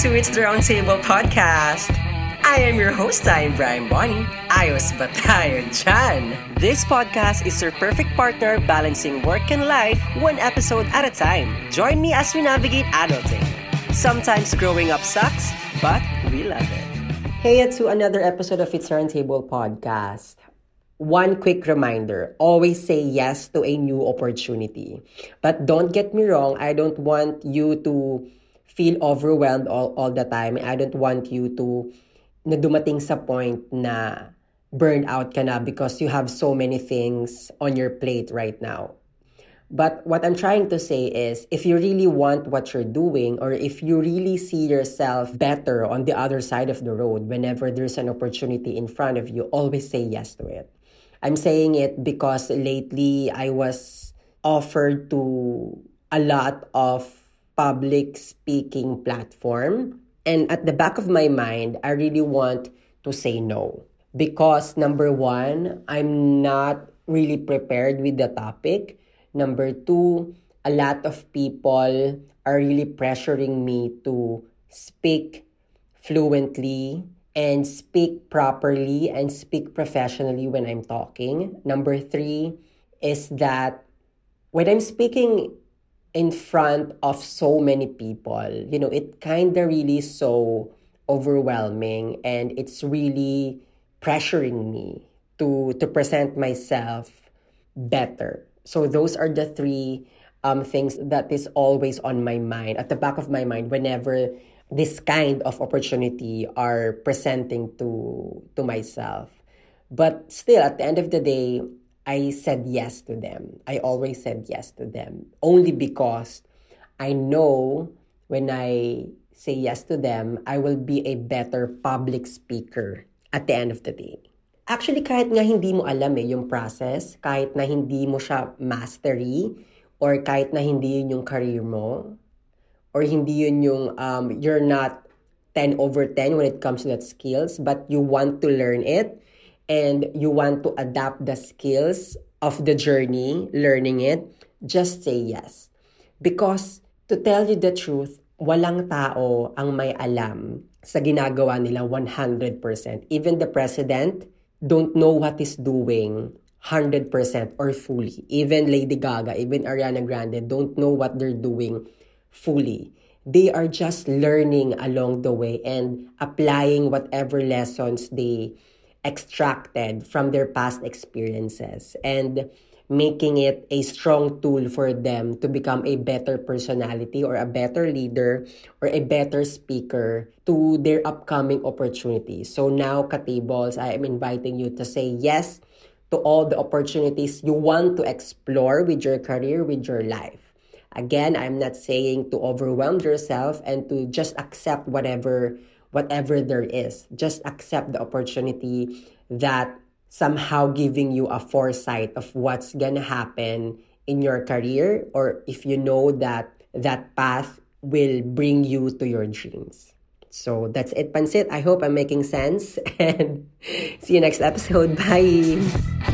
to It's the Roundtable podcast. I am your host, I am Brian Bonnie. Ayos ba tayo? This podcast is your perfect partner balancing work and life one episode at a time. Join me as we navigate adulting. Sometimes growing up sucks, but we love it. Hey, to another episode of It's Roundtable podcast. One quick reminder always say yes to a new opportunity. But don't get me wrong, I don't want you to feel overwhelmed all, all the time. I don't want you to na dumating sa point na burned out ka na because you have so many things on your plate right now. But what I'm trying to say is if you really want what you're doing or if you really see yourself better on the other side of the road whenever there's an opportunity in front of you, always say yes to it. I'm saying it because lately I was offered to a lot of public speaking platform and at the back of my mind I really want to say no because number 1 I'm not really prepared with the topic number 2 a lot of people are really pressuring me to speak fluently and speak properly and speak professionally when I'm talking. Number three is that when I'm speaking in front of so many people, you know, it kind of really so overwhelming and it's really pressuring me to to present myself better. So those are the three um, things that is always on my mind, at the back of my mind, whenever this kind of opportunity are presenting to to myself but still at the end of the day i said yes to them. I always said yes to them. Only because i know when i say yes to them i will be a better public speaker at the end of the day. Actually kahit nga hindi mo alam eh yung process kahit na hindi mo siya mastery or kahit na hindi yun yung career mo or hindi yun yung um, you're not 10 over 10 when it comes to that skills, but you want to learn it and you want to adapt the skills of the journey, learning it, just say yes. Because to tell you the truth, walang tao ang may alam sa ginagawa nila 100%. Even the president don't know what he's doing 100% or fully. Even Lady Gaga, even Ariana Grande don't know what they're doing fully. They are just learning along the way and applying whatever lessons they extracted from their past experiences and making it a strong tool for them to become a better personality or a better leader or a better speaker to their upcoming opportunities. So now, Katables, I am inviting you to say yes to all the opportunities you want to explore with your career, with your life. Again, I'm not saying to overwhelm yourself and to just accept whatever whatever there is. Just accept the opportunity that somehow giving you a foresight of what's going to happen in your career or if you know that that path will bring you to your dreams. So that's it, Pansit. I hope I'm making sense and see you next episode. Bye.